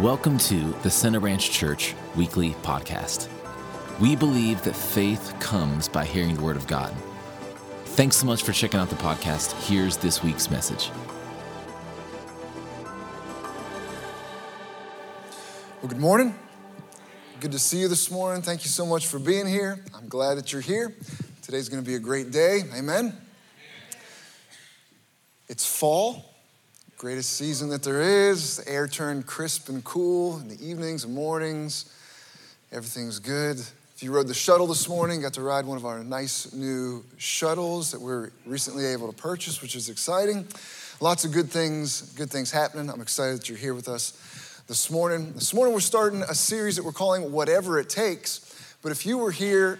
Welcome to the Center Branch Church Weekly Podcast. We believe that faith comes by hearing the Word of God. Thanks so much for checking out the podcast. Here's this week's message. Well, good morning. Good to see you this morning. Thank you so much for being here. I'm glad that you're here. Today's going to be a great day. Amen. It's fall greatest season that there is. The air turned crisp and cool in the evenings and mornings. Everything's good. If you rode the shuttle this morning, got to ride one of our nice new shuttles that we're recently able to purchase, which is exciting. Lots of good things, good things happening. I'm excited that you're here with us this morning. This morning we're starting a series that we're calling Whatever It Takes. But if you were here,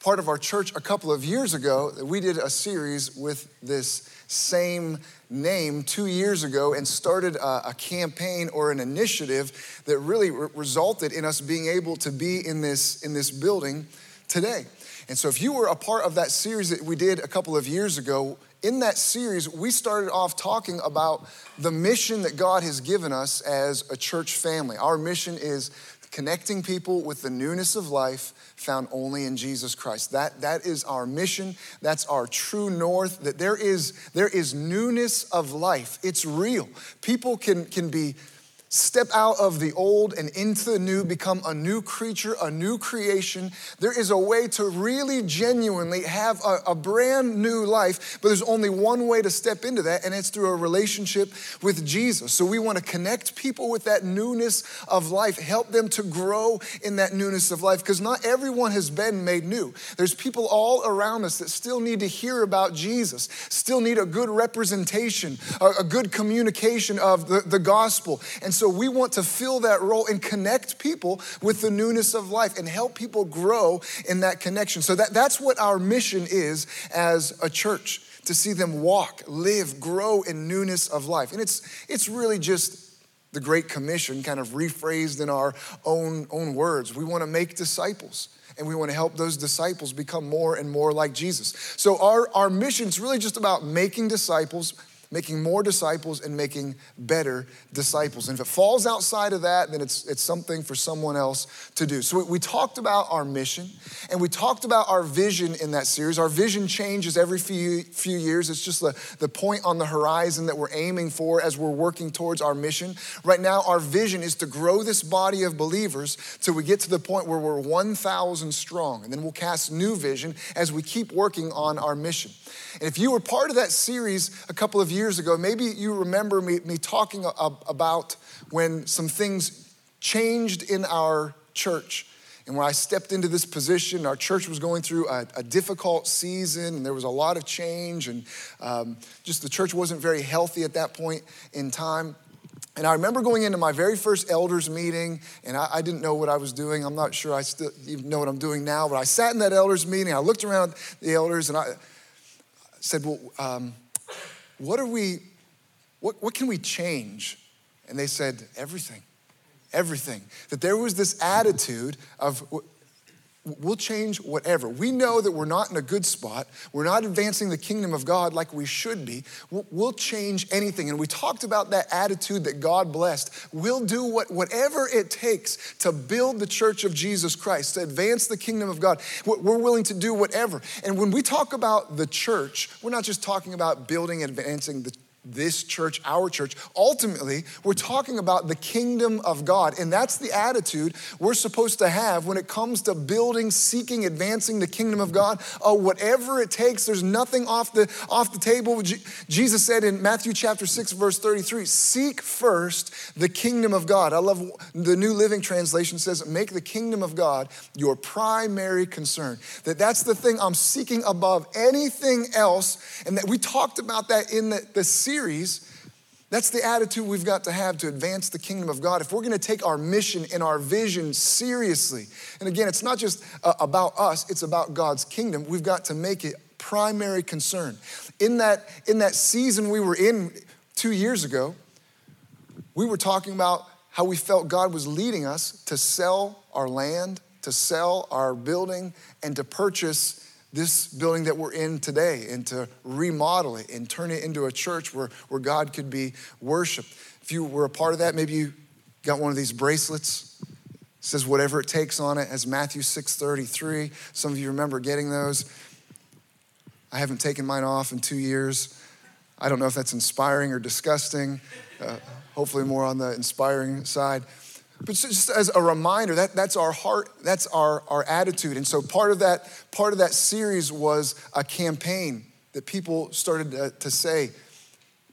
part of our church a couple of years ago, we did a series with this same name two years ago and started a, a campaign or an initiative that really re- resulted in us being able to be in this, in this building today. And so, if you were a part of that series that we did a couple of years ago, in that series, we started off talking about the mission that God has given us as a church family. Our mission is connecting people with the newness of life found only in Jesus Christ. That, that is our mission. That's our true north. That there is, there is newness of life. It's real. People can, can be step out of the old and into the new, become a new creature, a new creation. There is a way to really genuinely have a, a, brand new life, but there's only one way to step into that, and it's through a relationship with Jesus. So we want to connect people with that newness of life, help them to grow in that newness of life, because not everyone has been made new. There's people all around us that still need to hear about Jesus, still need a good representation, a, a good communication of the, the gospel. And so we want to fill that role and connect people with the newness of life and help people grow in that connection. So that, that's what our mission is as a church to see them walk, live, grow in newness of life. And it's, it's really just the Great Commission, kind of rephrased in our own, own words. We want to make disciples and we want to help those disciples become more and more like Jesus. So, our, our mission is really just about making disciples making more disciples and making better disciples. And if it falls outside of that, then it's, it's something for someone else to do. So we, talked about our mission and we talked about our vision in that series. Our vision changes every few, few years. It's just the, the point on the horizon that we're aiming for as we're working towards our mission. Right now, our vision is to grow this body of believers till we get to the point where we're 1,000 strong. And then we'll cast new vision as we keep working on our mission. And if you were part of that series a couple of years ago, maybe you remember me, me talking about when some things changed in our church. And when I stepped into this position, our church was going through a, a difficult season, and there was a lot of change, and um, just the church wasn't very healthy at that point in time. And I remember going into my very first elders meeting, and I, I, didn't know what I was doing. I'm not sure I still even know what I'm doing now, but I sat in that elders meeting. I looked around the elders, and I said, Well, um, what are we, what, what can we change? And they said, Everything. Everything. That there was this attitude of, We'll change whatever. We know that we're not in a good spot. We're not advancing the kingdom of God like we should be. We'll change anything. And we talked about that attitude that God blessed. We'll do what, whatever it takes to build the church of Jesus Christ, to advance the kingdom of God. We're willing to do whatever. And when we talk about the church, we're not just talking about building and advancing the this church, our church. Ultimately, we're talking about the kingdom of God. And that's the attitude we're supposed to have when it comes to building, seeking, advancing the kingdom of God. Oh, whatever it takes, there's nothing off the, off the table. Jesus said in Matthew chapter 6, verse 33, seek first the kingdom of God. I love the New Living Translation says, make the kingdom of God your primary concern. That that's the thing I'm seeking above anything else. And that we talked about that in the, the series series, that's the attitude we've got to have to advance the kingdom of God. If we're going to take our mission and our vision seriously, and again, it's not just uh, about us, it's about God's kingdom, we've got to make it primary concern. In that, in that season we were in two years ago, we were talking about how we felt God was leading us to sell our land, to sell our building, and to purchase this building that we're in today and to remodel it and turn it into a church where, where God could be worshiped. If you were a part of that, maybe you got one of these bracelets. It says whatever it takes on it, as Matthew 6:33. Some of you remember getting those. I haven't taken mine off in two years. I don't know if that's inspiring or disgusting. Uh, hopefully, more on the inspiring side. But just as a reminder, that, that's our heart, that's our, our attitude. And so part of that, part of that series was a campaign that people started to, to say,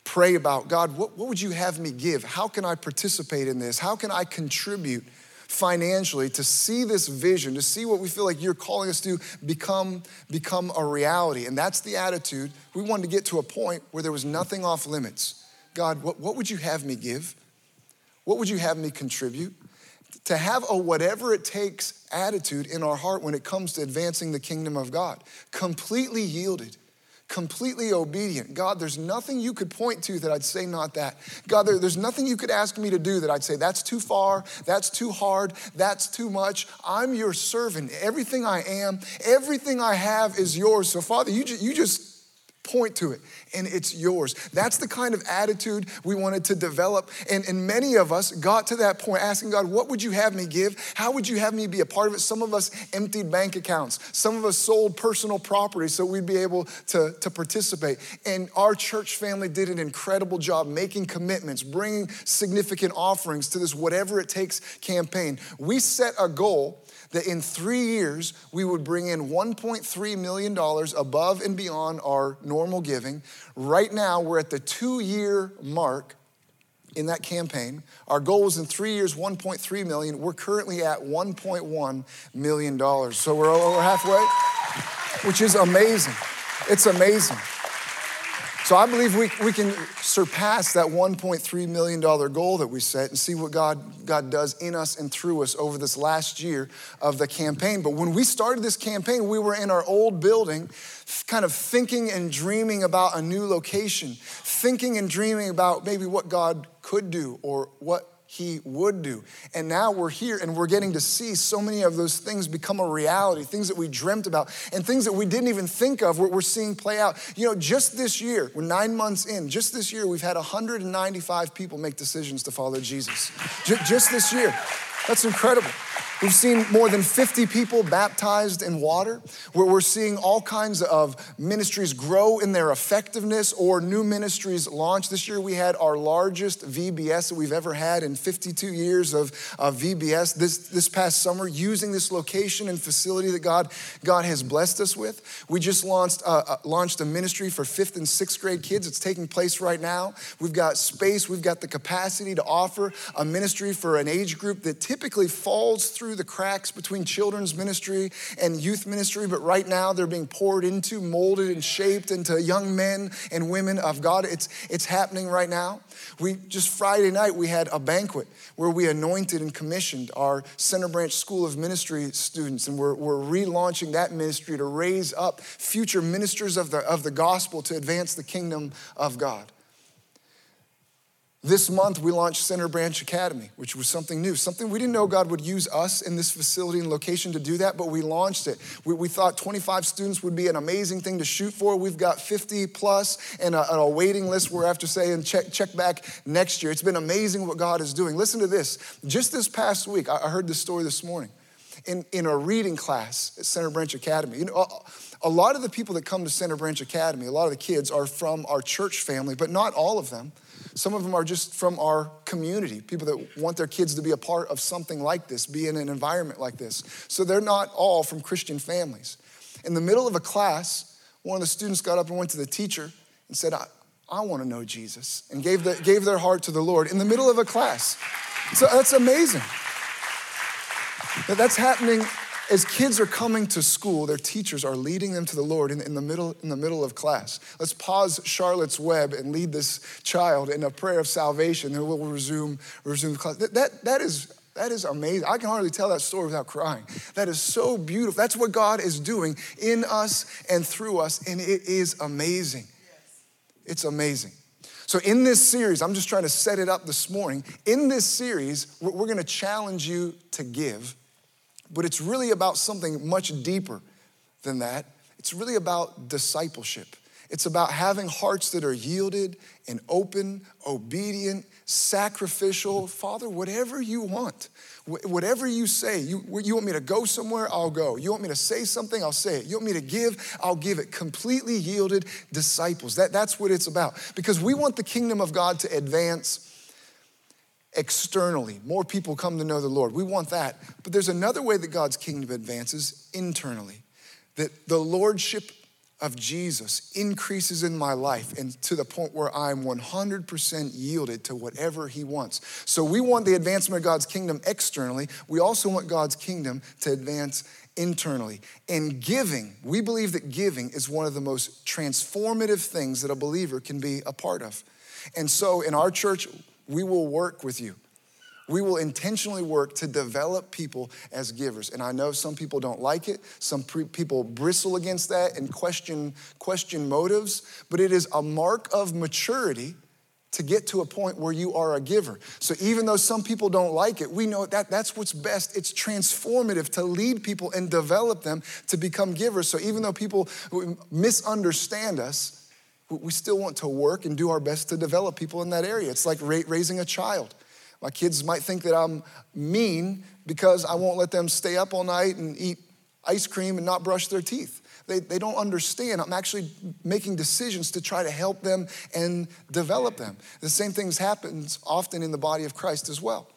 pray about God, what, what would you have me give? How can I participate in this? How can I contribute financially to see this vision, to see what we feel like you're calling us to become, become a reality? And that's the attitude. We wanted to get to a point where there was nothing off limits. God, what, what would you have me give? What would you have me contribute? To have a whatever it takes attitude in our heart when it comes to advancing the kingdom of God, completely yielded, completely obedient. God, there's nothing you could point to that I'd say not that. God, there, there's nothing you could ask me to do that I'd say that's too far, that's too hard, that's too much. I'm your servant. Everything I am, everything I have is yours. So, Father, you, you just point to it and it's yours. That's the kind of attitude we wanted to develop. And, and many of us got to that point asking God, what would you have me give? How would you have me be a part of it? Some of us emptied bank accounts. Some of us sold personal property so we'd be able to, to participate. And our church family did an incredible job making commitments, bringing significant offerings to this whatever it takes campaign. We set a goal that in three years we would bring in $1.3 million above and beyond our normal giving. Right now, we're at the two year mark in that campaign. Our goal was in three years, 1.3 million. We're currently at 1.1 million dollars. So we're over halfway, which is amazing. It's amazing. So I believe we, we can surpass that $1.3 million goal that we set and see what God, God does in us and through us over this last year of the campaign. But when we started this campaign, we were in our old building, kind of thinking and dreaming about a new location, thinking and dreaming about maybe what God could do or what he would do. And now we're here and we're getting to see so many of those things become a reality, things that we dreamt about, and things that we didn't even think of, what we're seeing play out. You know, just this year, we're nine months in, just this year, we've had 195 people make decisions to follow Jesus. Just this year. That's incredible. We've seen more than 50 people baptized in water, where we're seeing all kinds of ministries grow in their effectiveness or new ministries launch. This year we had our largest VBS that we've ever had in 52 years of, of VBS this, this past summer, using this location and facility that God, God has blessed us with. We just launched, uh, uh, launched a ministry for fifth and sixth grade kids. It's taking place right now. We've got space, we've got the capacity to offer a ministry for an age group that typically falls through the cracks between children's ministry and youth ministry, but right now they're being poured into, molded, and shaped into young men and women of God. It's, it's happening right now. We just Friday night we had a banquet where we anointed and commissioned our Center Branch School of Ministry students, and we're, we're relaunching that ministry to raise up future ministers of the, of the gospel to advance the kingdom of God. This month, we launched Center Branch Academy, which was something new, something we didn't know God would use us in this facility and location to do that, but we launched it. We, we thought 25 students would be an amazing thing to shoot for. We've got 50 plus and a, a waiting list we're after saying check, check back next year. It's been amazing what God is doing. Listen to this. Just this past week, I, I heard this story this morning in, in a reading class at Center Branch Academy. You know, uh, a, lot of the people that come to Center Branch Academy, a lot of the kids are from our church family, but not all of them. Some of them are just from our community, people that want their kids to be a part of something like this, be in an environment like this. So they're not all from Christian families. In the middle of a class, one of the students got up and went to the teacher and said, I, I want to know Jesus, and gave, the, gave their heart to the Lord in the middle of a class. So that's amazing. That that's happening as kids are coming to school, their teachers are leading them to the Lord in, in, the, middle, in the middle of class. Let's pause Charlotte's Web and lead this child in a prayer of salvation, and we'll resume, resume the class. That, that, that, is, that is amazing. I can hardly tell that story without crying. That is so beautiful. That's what God is doing in us and through us, and it is amazing. It's amazing. So, in this series, I'm just trying to set it up this morning. In this series, we're, we're going to challenge you to give but it's really about something much deeper than that. It's really about discipleship. It's about having hearts that are yielded and open, obedient, sacrificial. Father, whatever you want, whatever you say, you, you want me to go somewhere, I'll go. You want me to say something, I'll say it. You want me to give, I'll give it. Completely yielded disciples. That, that's what it's about. Because we want the kingdom of God to advance externally. More people come to know the Lord. We want that. But there's another way that God's kingdom advances internally. That the lordship of Jesus increases in my life and to the point where I'm 100% yielded to whatever he wants. So we want the advancement of God's kingdom externally. We also want God's kingdom to advance internally. And giving, we believe that giving is one of the most transformative things that a believer can be a part of. And so in our church, we will work with you. We will intentionally work to develop people as givers. And I know some people don't like it. Some pre- people bristle against that and question, question motives, but it is a mark of maturity to get to a point where you are a giver. So even though some people don't like it, we know that that's what's best. It's transformative to lead people and develop them to become givers. So even though people misunderstand us, we still want to work and do our best to develop people in that area. It's like raising a child. My kids might think that I'm mean because I won't let them stay up all night and eat ice cream and not brush their teeth. They, they don't understand. I'm actually making decisions to try to help them and develop them. The same things happens often in the body of Christ as well.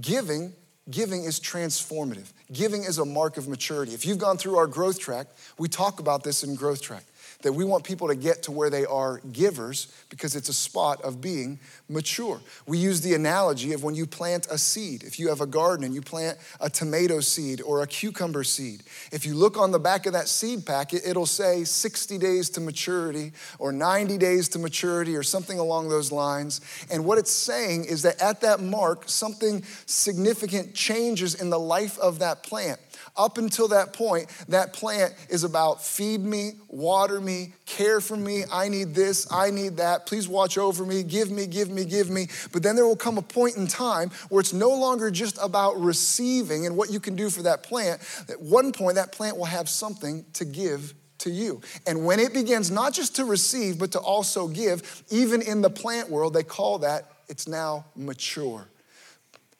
Giving, giving is transformative. Giving is a mark of maturity. If you've gone through our growth track, we talk about this in growth track that we want people to get to where they are givers because it's a spot of being mature. We use the analogy of when you plant a seed. If you have a garden and you plant a tomato seed or a cucumber seed, if you look on the back of that seed packet, it'll say 60 days to maturity or 90 days to maturity or something along those lines. And what it's saying is that at that mark, something significant changes in the life of that plant. Up until that point, that plant is about feed me, water me, care for me. I need this, I need that. Please watch over me, give me, give me, give me. But then there will come a point in time where it's no longer just about receiving and what you can do for that plant. At one point, that plant will have something to give to you. And when it begins not just to receive, but to also give, even in the plant world, they call that it's now mature.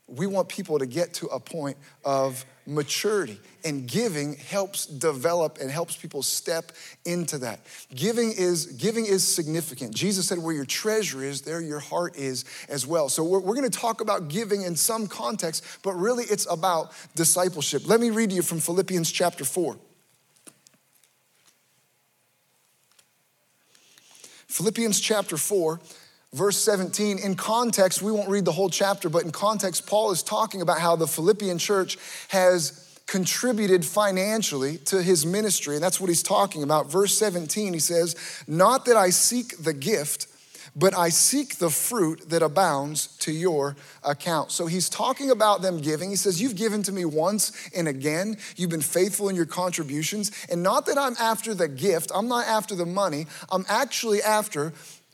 We want people to get to a point of maturity. And giving helps develop and helps people step into that. Giving is, giving is significant. Jesus said, Where your treasure is, there your heart is as well. So we're, we're going to talk about giving in some context, but really it's about discipleship. Let me read to you from Philippians chapter 4. Philippians chapter 4 verse 17, in context, we won't read the whole chapter, but in context, Paul is talking about how the Philippian church has contributed financially to his ministry. And that's what he's talking about. Verse 17, he says, Not that I seek the gift, but I seek the fruit that abounds to your account. So he's talking about them giving. He says, You've given to me once and again. You've been faithful in your contributions. And not that I'm after the gift, I'm not after the money. I'm actually after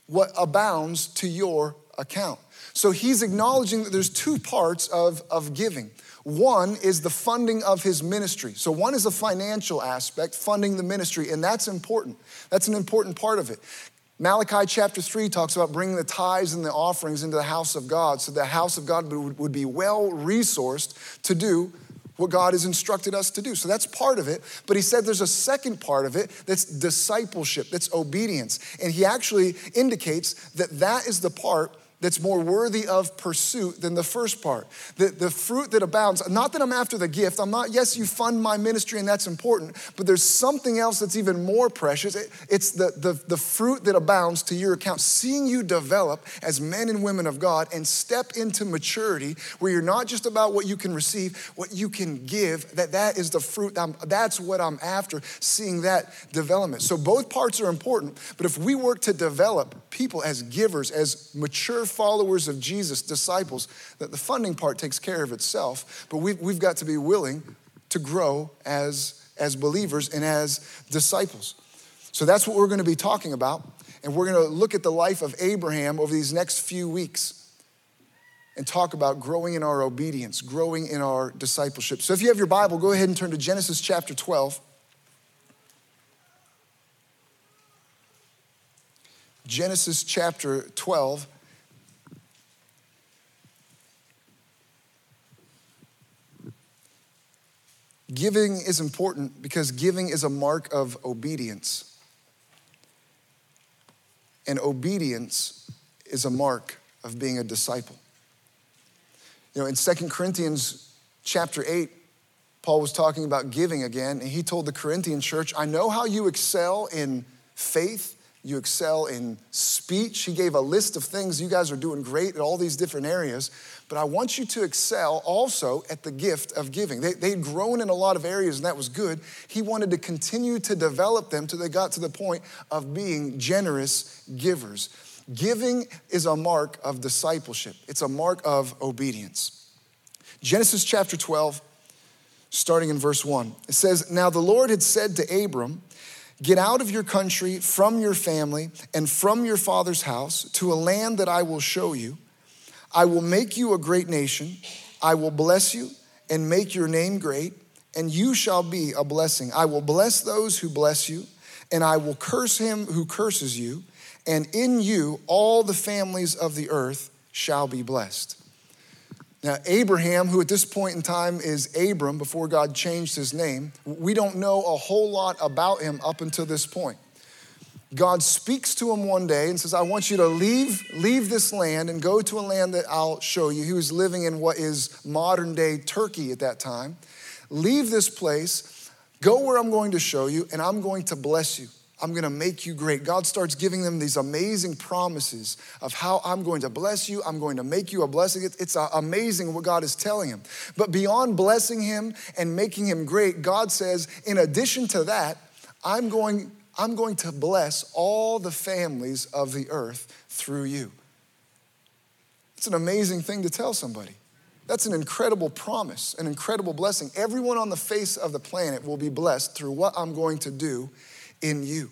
what abounds to your account. So he's acknowledging that there's two parts of, of giving. One is the funding of his ministry. So, one is a financial aspect, funding the ministry, and that's important. That's an important part of it. Malachi chapter 3 talks about bringing the tithes and the offerings into the house of God so the house of God would be well resourced to do what God has instructed us to do. So that's part of it. But he said there's a second part of it that's discipleship, that's obedience. And he actually indicates that that is the part that's more worthy of pursuit than the first part. The, the fruit that abounds, not that I'm after the gift, I'm not, yes, you fund my ministry and that's important, but there's something else that's even more precious. It, it's the, the, the fruit that abounds to your account, seeing you develop as men and women of God and step into maturity where you're not just about what you can receive, what you can give, that that is the fruit, I'm, that's what I'm after, seeing that development. So both parts are important, but if we work to develop people as givers, as mature followers of Jesus, disciples, that the funding part takes care of itself, but we've, we've got to be willing to grow as, as believers and as disciples. So that's what we're going to be talking about. And we're going to look at the life of Abraham over these next few weeks and talk about growing in our obedience, growing in our discipleship. So if you have your Bible, go ahead and turn to Genesis chapter 12. Genesis chapter 12. Giving is important because giving is a mark of obedience. And obedience is a mark of being a disciple. You know, in Second Corinthians chapter 8, Paul was talking about giving again, and he told the Corinthian church, I know how you excel in faith you excel in speech. He gave a list of things. You guys are doing great at all these different areas. But I want you to excel also at the gift of giving. They, they'd grown in a lot of areas, and that was good. He wanted to continue to develop them till they got to the point of being generous givers. Giving is a mark of discipleship, it's a mark of obedience. Genesis chapter 12, starting in verse 1, it says, Now the Lord had said to Abram, Get out of your country, from your family, and from your father's house to a land that I will show you. I will make you a great nation. I will bless you and make your name great, and you shall be a blessing. I will bless those who bless you, and I will curse him who curses you, and in you all the families of the earth shall be blessed. Now, Abraham, who at this point in time is Abram before God changed his name, we don't know a whole lot about him up until this point. God speaks to him one day and says, I want you to leave, leave this land and go to a land that I'll show you. He was living in what is modern day Turkey at that time. Leave this place, go where I'm going to show you, and I'm going to bless you. I'm gonna make you great. God starts giving them these amazing promises of how I'm going to bless you, I'm going to make you a blessing. It's uh, amazing what God is telling him. But beyond blessing him and making him great, God says, in addition to that, I'm going, I'm going to bless all the families of the earth through you. It's an amazing thing to tell somebody. That's an incredible promise, an incredible blessing. Everyone on the face of the planet will be blessed through what I'm going to do in you.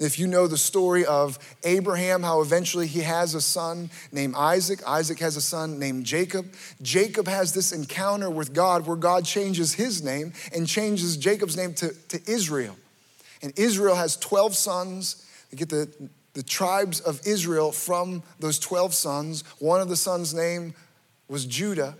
If you know the story of Abraham, how eventually he has a son named Isaac, Isaac has a son named Jacob. Jacob has this encounter with God where God changes his name and changes Jacob's name to, to Israel. And Israel has 12 sons. They get the, the tribes of Israel from those 12 sons. One of the sons' name was Judah,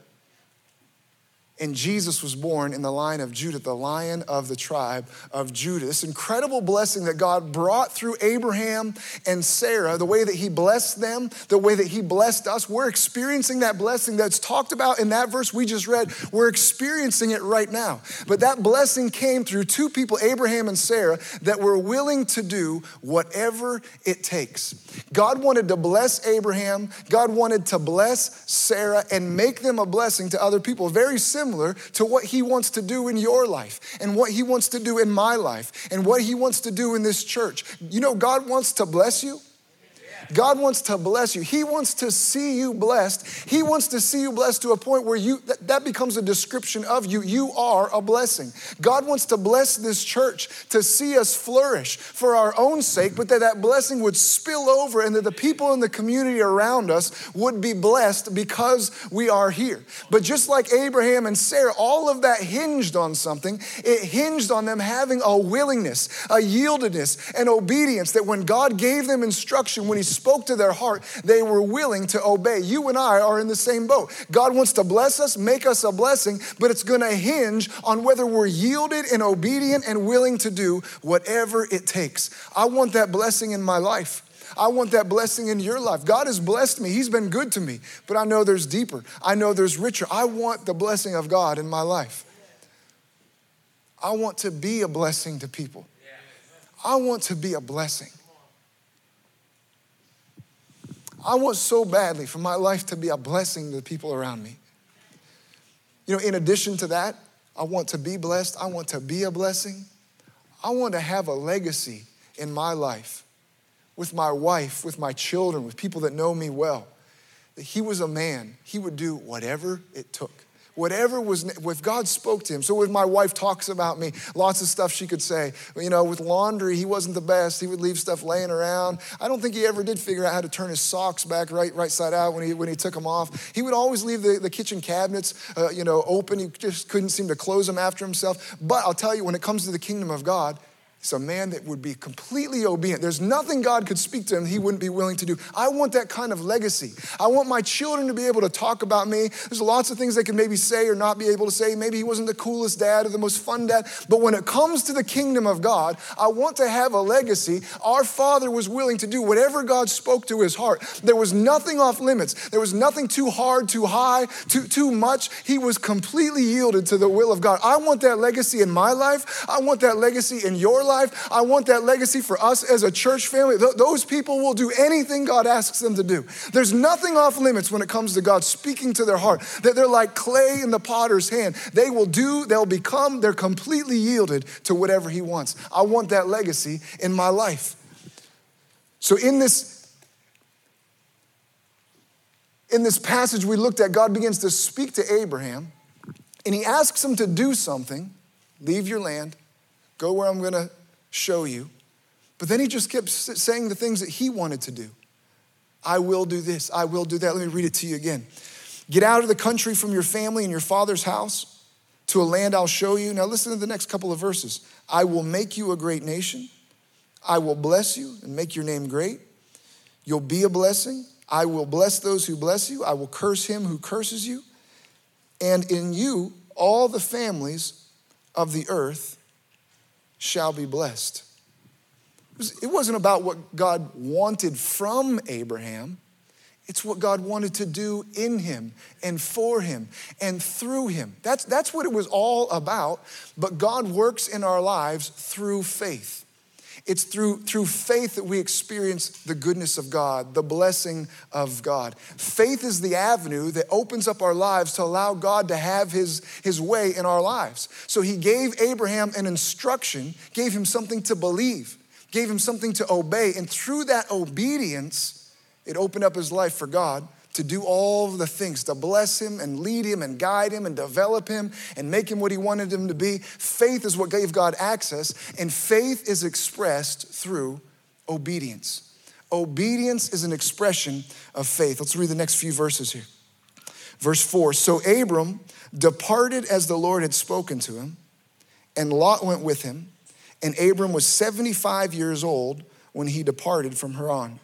and Jesus was born in the line of Judah, the lion of the tribe of Judah. This incredible blessing that God brought through Abraham and Sarah, the way that He blessed them, the way that He blessed us. We're experiencing that blessing that's talked about in that verse we just read. We're experiencing it right now. But that blessing came through two people, Abraham and Sarah, that were willing to do whatever it takes. God wanted to bless Abraham, God wanted to bless Sarah and make them a blessing to other people. Very similar similar to what He wants to do in your life and what He wants to do in my life and what He wants to do in this church. You know, God wants to bless you. God wants to bless you. He wants to see you blessed. He wants to see you blessed to a point where you that, that becomes a description of you. You are a blessing. God wants to bless this church to see us flourish for our own sake, but that that blessing would spill over and that the people in the community around us would be blessed because we are here. But just like Abraham and Sarah, all of that hinged on something. It hinged on them having a willingness, a yieldedness, and obedience that when God gave them instruction, when He spoke to their heart, they were willing to obey. You and I are in the same boat. God wants to bless us, make us a blessing, but it's going to hinge on whether we're yielded and obedient and willing to do whatever it takes. I want that blessing in my life. I want that blessing in your life. God has blessed me. He's been good to me, but I know there's deeper. I know there's richer. I want the blessing of God in my life. I want to be a blessing to people. I want to be a blessing. I want so badly for my life to be a blessing to the people around me. You know, in addition to that, I want to be blessed. I want to be a blessing. I want to have a legacy in my life with my wife, with my children, with people that know me well. That he was a man, he would do whatever it took whatever was, if God spoke to him. So when my wife talks about me, lots of stuff she could say. You know, with laundry, he wasn't the best. He would leave stuff laying around. I don't think he ever did figure out how to turn his socks back right, right side out when he, when he took them off. He would always leave the, the kitchen cabinets, uh, you know, open. He just couldn't seem to close them after himself. But I'll tell you, when it comes to the kingdom of God, He's a man that would be completely obedient. There's nothing God could speak to him he wouldn't be willing to do. I want that kind of legacy. I want my children to be able to talk about me. There's lots of things they can maybe say or not be able to say. Maybe he wasn't the coolest dad or the most fun dad. But when it comes to the kingdom of God, I want to have a legacy. Our father was willing to do whatever God spoke to his heart. There was nothing off limits. There was nothing too hard, too high, too, too much. He was completely yielded to the will of God. I want that legacy in my life. I want that legacy in your life life. I want that legacy for us as a church family. Th- those people will do anything God asks them to do. There's nothing off limits when it comes to God speaking to their heart. That they're like clay in the potter's hand. They will do, they'll become, they're completely yielded to whatever He wants. I want that legacy in my life. So in this in this passage we looked at, God begins to speak to Abraham and he asks him to do something leave your land, go where I'm going to show you. But then he just kept saying the things that he wanted to do. I will do this, I will do that. Let me read it to you again. Get out of the country from your family and your father's house to a land I'll show you. Now, listen to the next couple of verses. I will make you a great nation. I will bless you and make your name great. You'll be a blessing. I will bless those who bless you. I will curse him who curses you. And in you, all the families of the earth shall be blessed. It wasn't about what God wanted from Abraham. It's what God wanted to do in him and for him and through him. That's, that's what it was all about. But God works in our lives through faith. It's through, through faith that we experience the goodness of God, the blessing of God. Faith is the avenue that opens up our lives to allow God to have his, his way in our lives. So he gave Abraham an instruction, gave him something to believe, gave him something to obey. And through that obedience, it opened up his life for God to do all the things, to bless him and lead him and guide him and develop him and make him what he wanted him to be. Faith is what gave God access, and faith is expressed through obedience. Obedience is an expression of faith. Let's read the next few verses here. Verse 4 So Abram departed as the Lord had spoken to him, and Lot went with him. And Abram was 75 years old when he departed from Haran.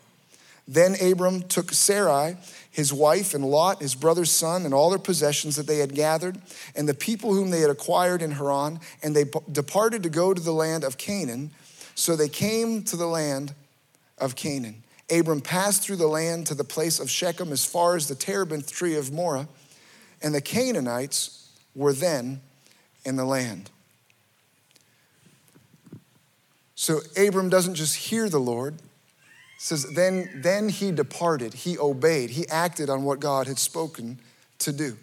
Then Abram took Sarai, his wife, and Lot, his brother's son, and all their possessions that they had gathered, and the people whom they had acquired in Haran, and they departed to go to the land of Canaan. So they came to the land of Canaan. Abram passed through the land to the place of Shechem as far as the terebinth tree of Moreh, and the Canaanites were then in the land. So Abram doesn't just hear the Lord, says, then, then he departed, he obeyed, he acted on what God had spoken to do.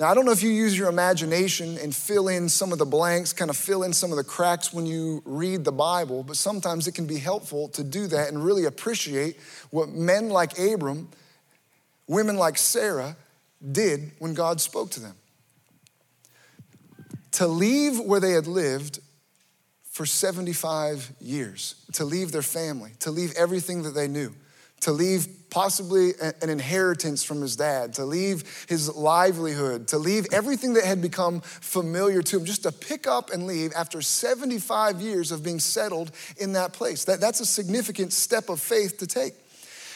Now, I don't know if you use your imagination and fill in some of the blanks, kind of fill in some of the cracks when you read the Bible, but sometimes it can be helpful to do that and really appreciate what men like Abram, women like Sarah did when God spoke to them. To leave where they had lived for 75 years to leave their family, to leave everything that they knew, to leave possibly an inheritance from his dad, to leave his livelihood, to leave everything that had become familiar to him, just to pick up and leave after 75 years of being settled in that place. That, that's a significant step of faith to take.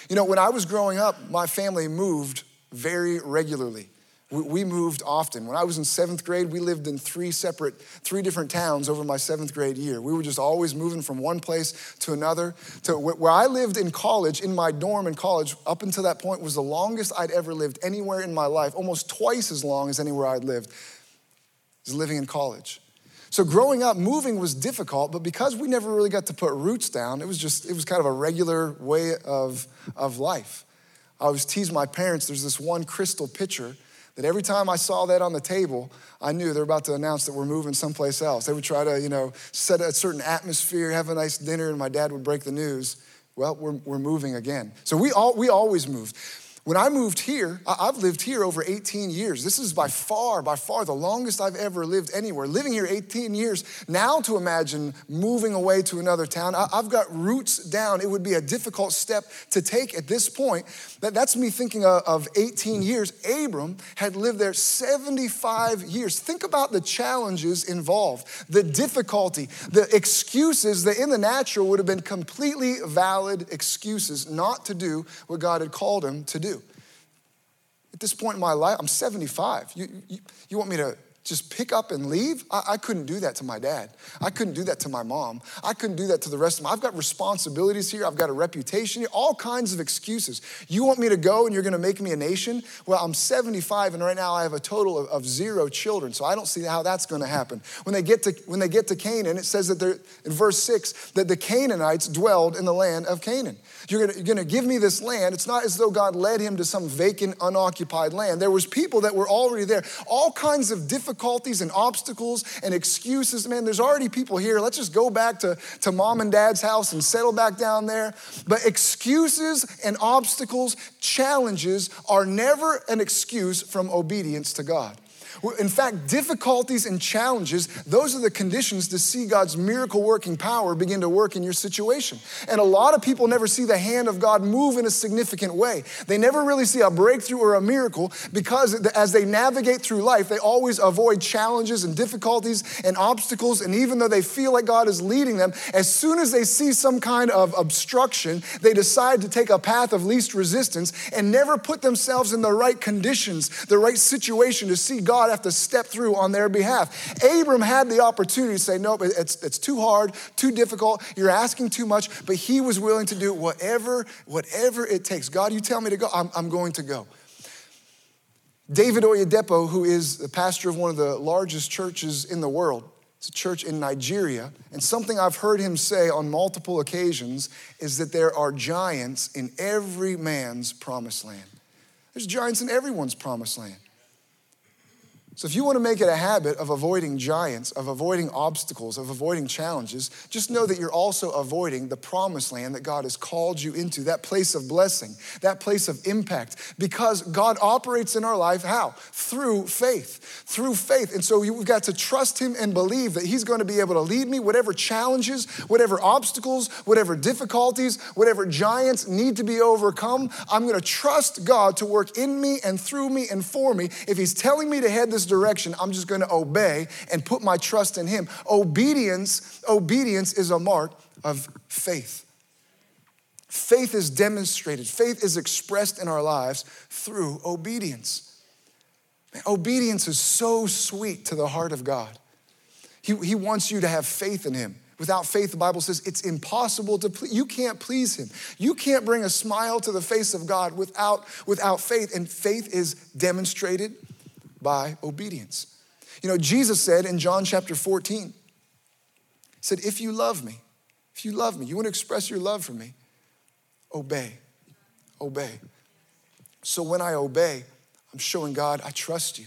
You know, when I was growing up, my family moved very regularly. We moved often. When I was in seventh grade, we lived in three separate, three different towns over my seventh grade year. We were just always moving from one place to another. To where I lived in college, in my dorm in college, up until that point was the longest I'd ever lived anywhere in my life, almost twice as long as anywhere I'd lived, was living in college. So growing up, moving was difficult, but because we never really got to put roots down, it was just, it was kind of a regular way of, of life. I always tease my parents, there's this one crystal pitcher that every time I saw that on the table, I knew they're about to announce that we're moving someplace else. They would try to, you know, set a certain atmosphere, have a nice dinner, and my dad would break the news. Well, we're, we're moving again. So we, all, we always moved. When I moved here, I've lived here over 18 years. This is by far, by far the longest I've ever lived anywhere. Living here 18 years, now to imagine moving away to another town, I've got roots down. It would be a difficult step to take at this point. That's me thinking of 18 years. Abram had lived there 75 years. Think about the challenges involved, the difficulty, the excuses that in the natural would have been completely valid excuses not to do what God had called him to do. At this point in my life, I'm 75. You, you, you want me to just pick up and leave? I, I, couldn't do that to my dad. I couldn't do that to my mom. I couldn't do that to the rest of them. I've got responsibilities here. I've got a reputation here, all kinds of excuses. You want me to go and you're going to make me a nation? Well, I'm 75 and right now I have a total of, of zero children, so I don't see how that's going to happen. When they get to when they get to Canaan, it says that they're in verse 6 that the Canaanites dwelled in the land of Canaan. You're going to give me this land. It's not as though God led him to some vacant, unoccupied land. There was people that were already there. All kinds of difficulties and obstacles and excuses. Man, there's already people here. Let's just go back to, to mom and dad's house and settle back down there. But excuses and obstacles, challenges are never an excuse from obedience to God. In fact, difficulties and challenges, those are the conditions to see God's miracle working power begin to work in your situation. And a lot of people never see the hand of God move in a significant way. They never really see a breakthrough or a miracle because as they navigate through life, they always avoid challenges and difficulties and obstacles. And even though they feel like God is leading them, as soon as they see some kind of obstruction, they decide to take a path of least resistance and never put themselves in the right conditions, the right situation to see God God have to step through on their behalf. Abram had the opportunity to say, Nope, it's, it's too hard, too difficult, you're asking too much, but he was willing to do whatever, whatever it takes. God, you tell me to go, I'm, I'm going to go. David Oyedepo, who is the pastor of one of the largest churches in the world, it's a church in Nigeria, and something I've heard him say on multiple occasions is that there are giants in every man's promised land. There's giants in everyone's promised land. So, if you want to make it a habit of avoiding giants, of avoiding obstacles, of avoiding challenges, just know that you're also avoiding the promised land that God has called you into, that place of blessing, that place of impact, because God operates in our life how? Through faith. Through faith. And so, we've got to trust Him and believe that He's going to be able to lead me, whatever challenges, whatever obstacles, whatever difficulties, whatever giants need to be overcome. I'm going to trust God to work in me and through me and for me. If He's telling me to head this direction, I'm just going to obey and put my trust in him. Obedience, obedience is a mark of faith. Faith is demonstrated, faith is expressed in our lives through obedience. Man, obedience is so sweet to the heart of God. He, he wants you to have faith in him. Without faith, the Bible says it's impossible to please. You can't please him. You can't bring a smile to the face of God without, without faith. And faith is demonstrated by obedience. You know, Jesus said in John chapter 14, He said, If you love me, if you love me, you want to express your love for me, obey. Obey. So when I obey, I'm showing God I trust you.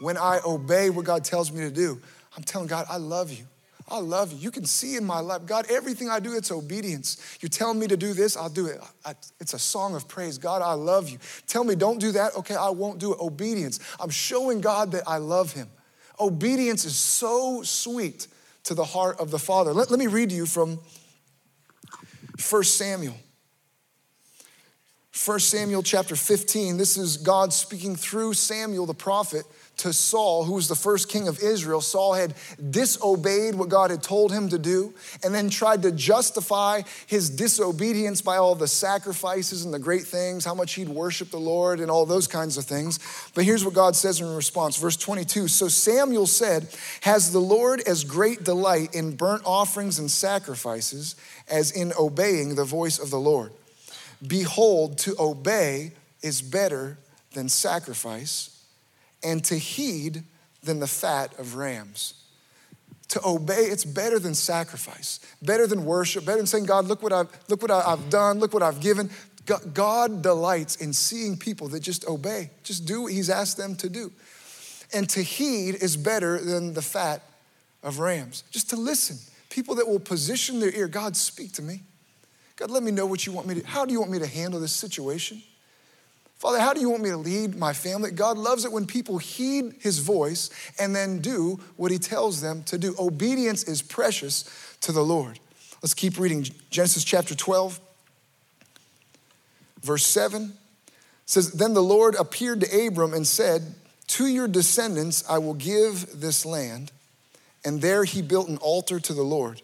When I obey what God tells me to do, I'm telling God I love you. I love you. You can see in my life, God, everything I do, it's obedience. You're telling me to do this, I'll do it. I, it's a song of praise. God, I love you. Tell me, don't do that. Okay, I won't do it. Obedience. I'm showing God that I love him. Obedience is so sweet to the heart of the Father. Let, let me read to you from 1 Samuel. 1 Samuel chapter 15. This is God speaking through Samuel the prophet to Saul, who was the first king of Israel. Saul had disobeyed what God had told him to do and then tried to justify his disobedience by all the sacrifices and the great things, how much he'd worship the Lord and all those kinds of things. But here's what God says in response, verse 22. So Samuel said, Has the Lord as great delight in burnt offerings and sacrifices as in obeying the voice of the Lord? Behold, to obey is better than sacrifice and to heed than the fat of rams. To obey, it's better than sacrifice, better than worship, better than saying, God, look what I've, look what I've done, look what I've given. God delights in seeing people that just obey, just do what He's asked them to do. And to heed is better than the fat of rams. Just to listen. People that will position their ear, God, speak to me. God, let me know what you want me to, how do you want me to handle this situation? Father, how do you want me to lead my family? God loves it when people heed his voice and then do what he tells them to do. Obedience is precious to the Lord. Let's keep reading Genesis chapter 12, verse 7 says, Then the Lord appeared to Abram and said, To your descendants I will give this land. And there he built an altar to the Lord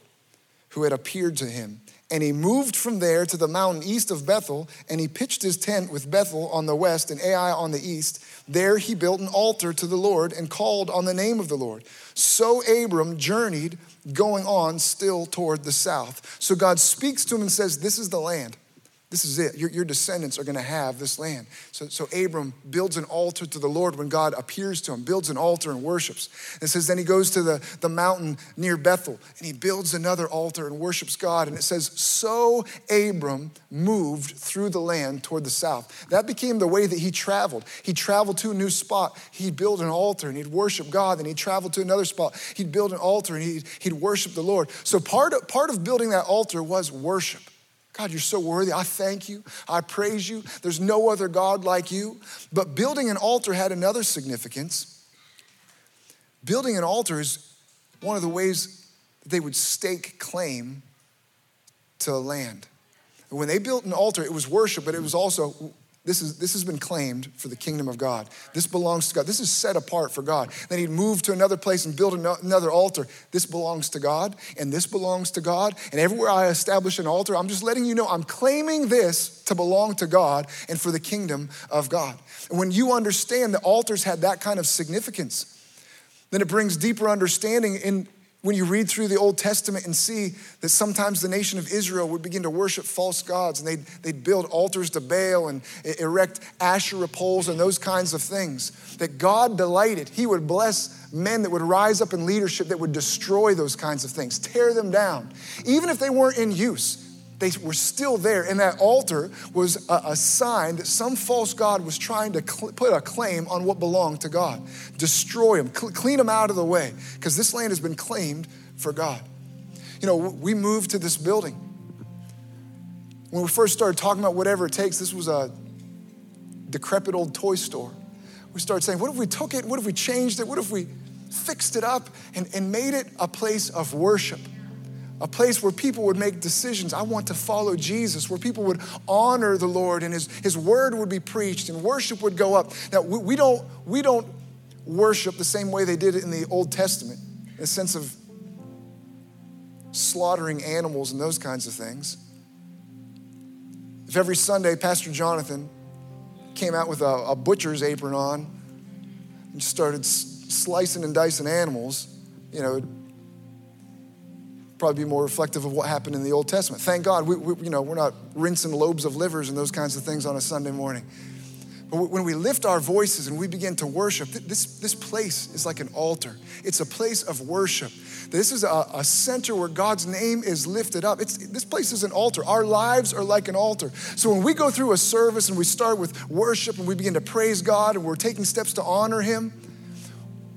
who had appeared to him. And he moved from there to the mountain east of Bethel, and he pitched his tent with Bethel on the west and Ai on the east. There he built an altar to the Lord and called on the name of the Lord. So Abram journeyed, going on still toward the south. So God speaks to him and says, This is the land. This is it. Your, your descendants are going to have this land. So, so Abram builds an altar to the Lord when God appears to him, builds an altar and worships. And it says, then he goes to the, the mountain near Bethel and he builds another altar and worships God. And it says, so Abram moved through the land toward the south. That became the way that he traveled. He traveled to a new spot. He'd build an altar and he'd worship God. Then he'd travel to another spot. He'd build an altar and he'd, he'd worship the Lord. So part of, part of building that altar was worship. God, you're so worthy. I thank you. I praise you. There's no other God like you. But building an altar had another significance. Building an altar is one of the ways they would stake claim to land. when they built an altar, it was worship, but it was also this, is, this has been claimed for the kingdom of God. This belongs to God. This is set apart for God. Then he'd move to another place and build another altar. This belongs to God, and this belongs to God. And everywhere I establish an altar, I'm just letting you know I'm claiming this to belong to God and for the kingdom of God. And when you understand that altars had that kind of significance, then it brings deeper understanding in when you read through the Old Testament and see that sometimes the nation of Israel would begin to worship false gods and they'd, they'd build altars to Baal and erect Asherah poles and those kinds of things, that God delighted. He would bless men that would rise up in leadership that would destroy those kinds of things, tear them down, even if they weren't in use they were still there. And that altar was a, a sign that some false God was trying to cl- put a claim on what belonged to God. Destroy them, cl- clean them out of the way, because this land has been claimed for God. You know, we moved to this building. When we first started talking about whatever it takes, this was a decrepit old toy store. We started saying, what if we took it? What if we changed it? What if we fixed it up and, and made it a place of worship? A place where people would make decisions. I want to follow Jesus, where people would honor the Lord and his, his word would be preached and worship would go up. Now, we, we, don't, we don't worship the same way they did in the Old Testament, in a sense of slaughtering animals and those kinds of things. If every Sunday Pastor Jonathan came out with a, a butcher's apron on and started slicing and dicing animals, you know, probably be more reflective of what happened in the Old Testament. Thank God, we, we, you know, we're not rinsing lobes of livers and those kinds of things on a Sunday morning. But when we lift our voices and we begin to worship, this, this place is like an altar. It's a place of worship. This is a, a center where God's name is lifted up. It's, this place is an altar. Our lives are like an altar. So when we go through a service and we start with worship and we begin to praise God and we're taking steps to honor Him,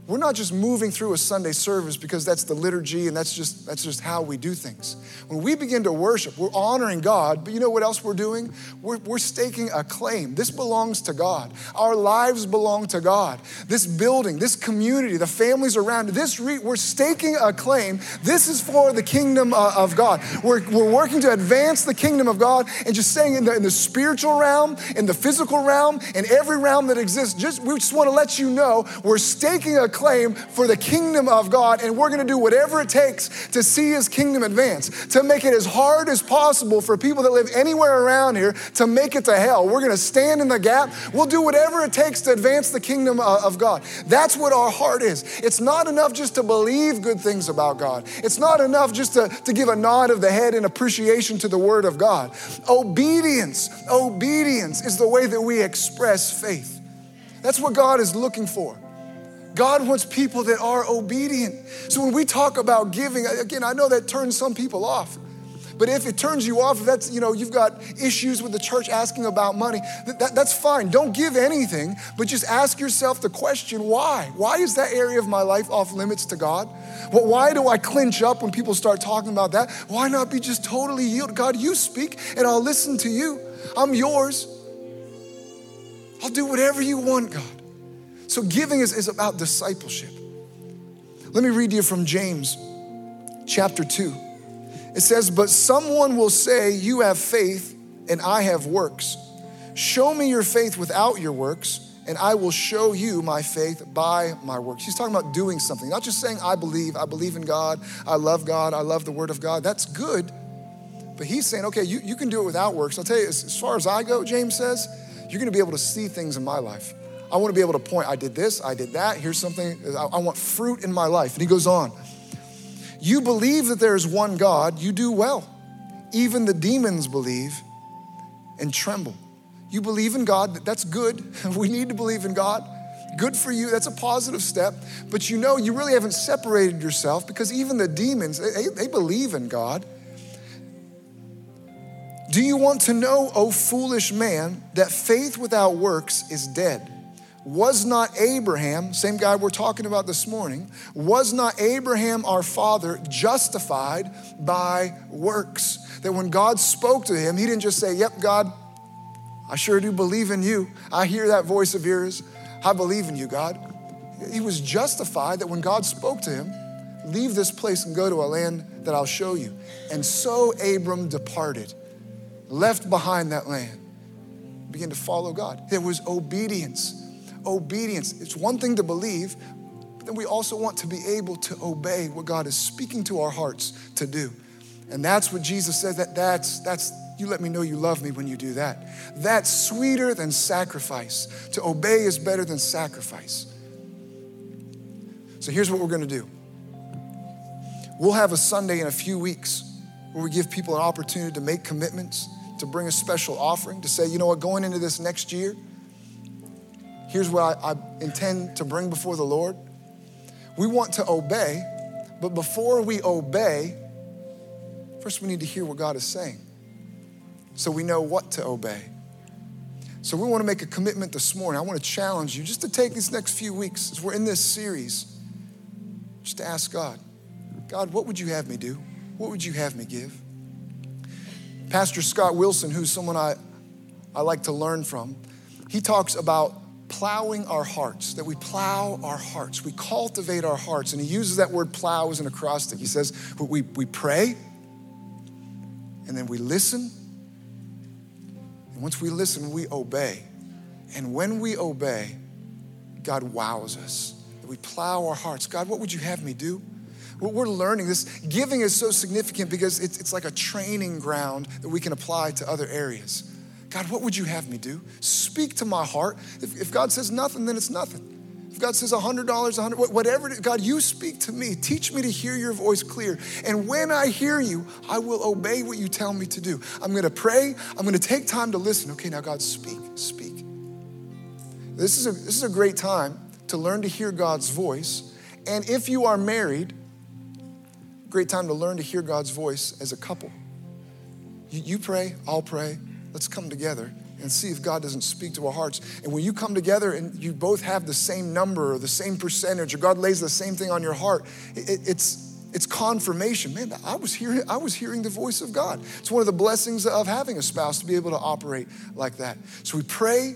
we're not just moving through a Sunday service because that's the liturgy and that's just that's just how we do things. When we begin to worship, we're honoring God, but you know what else we're doing? We're, we're staking a claim. This belongs to God. Our lives belong to God. This building, this community, the families around this re- we're staking a claim. This is for the kingdom uh, of God. We're, we're working to advance the kingdom of God and just saying in the, in the spiritual realm, in the physical realm, in every realm that exists. Just we just want to let you know we're staking a claim for the kingdom of God, and we're going to do whatever it takes to see his kingdom advance, to make it as hard as possible for people that live anywhere around here to make it to hell. We're going to stand in the gap. We'll do whatever it takes to advance the kingdom uh, of God. That's what our heart is. It's not enough just to believe good things about God, it's not enough just to, to give a nod of the head in appreciation to the word of God. Obedience, obedience is the way that we express faith. That's what God is looking for. God wants people that are obedient. So when we talk about giving, again, I know that turns some people off. But if it turns you off, that's, you know, you've got issues with the church asking about money, that, that, that's fine. Don't give anything, but just ask yourself the question why? Why is that area of my life off limits to God? Well, why do I clinch up when people start talking about that? Why not be just totally yield? God, you speak and I'll listen to you. I'm yours. I'll do whatever you want, God. So giving is, is about discipleship. Let me read you from James chapter 2. It says, But someone will say, You have faith, and I have works. Show me your faith without your works, and I will show you my faith by my works. He's talking about doing something, not just saying, I believe, I believe in God, I love God, I love the Word of God. That's good. But he's saying, okay, you, you can do it without works. I'll tell you, as, as far as I go, James says, you're gonna be able to see things in my life. I wanna be able to point, I did this, I did that, here's something, I, want fruit in my life. And he goes on, you believe that there is one God, you do well. Even the demons believe and tremble. You believe in God, that's good. We need to believe in God. Good for you, that's a positive step. But you know, you really haven't separated yourself because even the demons, they, they believe in God. Do you want to know, O foolish man, that faith without works is dead? Was not Abraham, same guy we're talking about this morning, was not Abraham our father justified by works? That when God spoke to him, he didn't just say, Yep, God, I sure do believe in you. I hear that voice of yours. I believe in you, God. He was justified that when God spoke to him, leave this place and go to a land that I'll show you. And so Abram departed, left behind that land, began to follow God. There was obedience. Obedience. It's one thing to believe, but then we also want to be able to obey what God is speaking to our hearts to do. And that's what Jesus says that that's that's you let me know you love me when you do that. That's sweeter than sacrifice. To obey is better than sacrifice. So here's what we're going to do. We'll have a Sunday in a few weeks where we give people an opportunity to make commitments, to bring a special offering, to say, you know what, going into this next year, here's what I, I intend to bring before the Lord. We want to obey, but before we obey, first we need to hear what God is saying so we know what to obey. So we want to make a commitment this morning. I want to challenge you just to take these next few weeks as we're in this series, just to ask God, God, what would you have me do? What would you have me give? Pastor Scott Wilson, who's someone I, I like to learn from, he talks about plowing our hearts, that we plow our hearts, we cultivate our hearts. And he uses that word plow as an acrostic. He says, we, we pray, and then we listen, and once we listen, we obey. And when we obey, God wows us. We plow our hearts. God, what would you have me do? What We're learning this. Giving is so significant because it's, it's like a training ground that we can apply to other areas. God, what would you have me do? Speak to my heart. If, if God says nothing, then it's nothing. If God says $100, 100 whatever, God, you speak to me. Teach me to hear your voice clear. And when I hear you, I will obey what you tell me to do. I'm going to pray. I'm going to take time to listen. Okay, now, God, speak, speak. This is a, this is a great time to learn to hear God's voice. And if you are married, great time to learn to hear God's voice as a couple. You, you pray, I'll pray. Let's come together and see if God doesn't speak to our hearts. And when you come together and you both have the same number or the same percentage, or God lays the same thing on your heart, it, it's it's confirmation. Man, I was hearing I was hearing the voice of God. It's one of the blessings of having a spouse to be able to operate like that. So we pray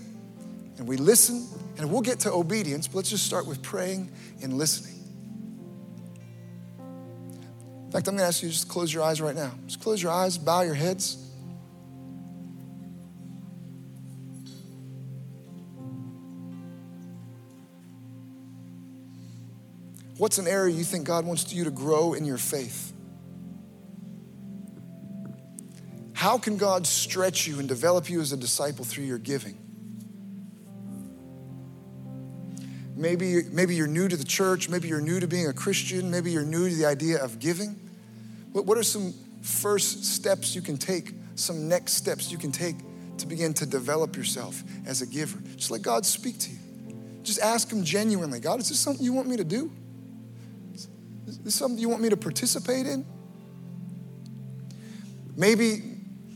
and we listen, and we'll get to obedience. But let's just start with praying and listening. In fact, I'm to ask you to just close your eyes right now. Just close your eyes, bow your heads. What's an area you think God wants you to grow in your faith? How can God stretch you and develop you as a disciple through your giving? Maybe, maybe you're new to the church, maybe you're new to being a Christian, maybe you're new to the idea of giving. What, what are some first steps you can take, some next steps you can take to begin to develop yourself as a giver? Just let God speak to you. Just ask Him genuinely God, is this something you want me to do? Is this something you want me to participate in? Maybe,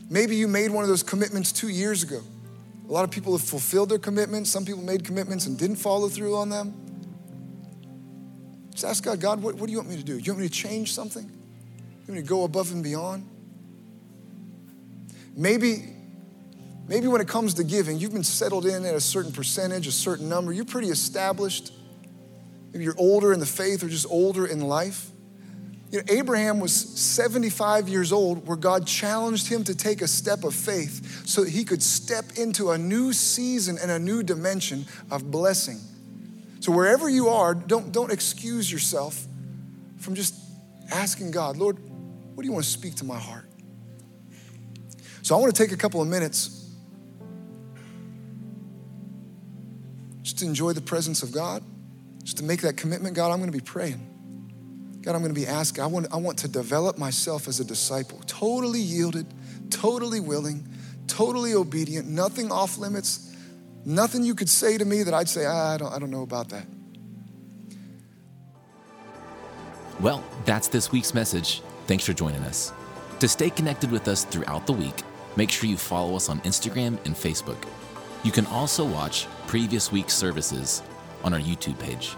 maybe you made one of those commitments two years ago. A lot of people have fulfilled their commitments. Some people made commitments and didn't follow through on them. Just ask God, God, what, what do you want me to do? Do you want me to change something? You want me to go above and beyond? Maybe, Maybe when it comes to giving, you've been settled in at a certain percentage, a certain number, you're pretty established. Maybe you're older in the faith or just older in life. You know, Abraham was 75 years old where God challenged him to take a step of faith so that he could step into a new season and a new dimension of blessing. So wherever you are, don't, don't excuse yourself from just asking God, Lord, what do you want to speak to my heart? So I want to take a couple of minutes just to enjoy the presence of God, just to make that commitment. God, I'm going to be praying. God, I'm going to be asking. I want, I want to develop myself as a disciple, totally yielded, totally willing, totally obedient, nothing off limits, nothing you could say to me that I'd say, ah, I, don't, I don't know about that. Well, that's this week's message. Thanks for joining us. To stay connected with us throughout the week, make sure you follow us on Instagram and Facebook. You can also watch previous week's services on our YouTube page.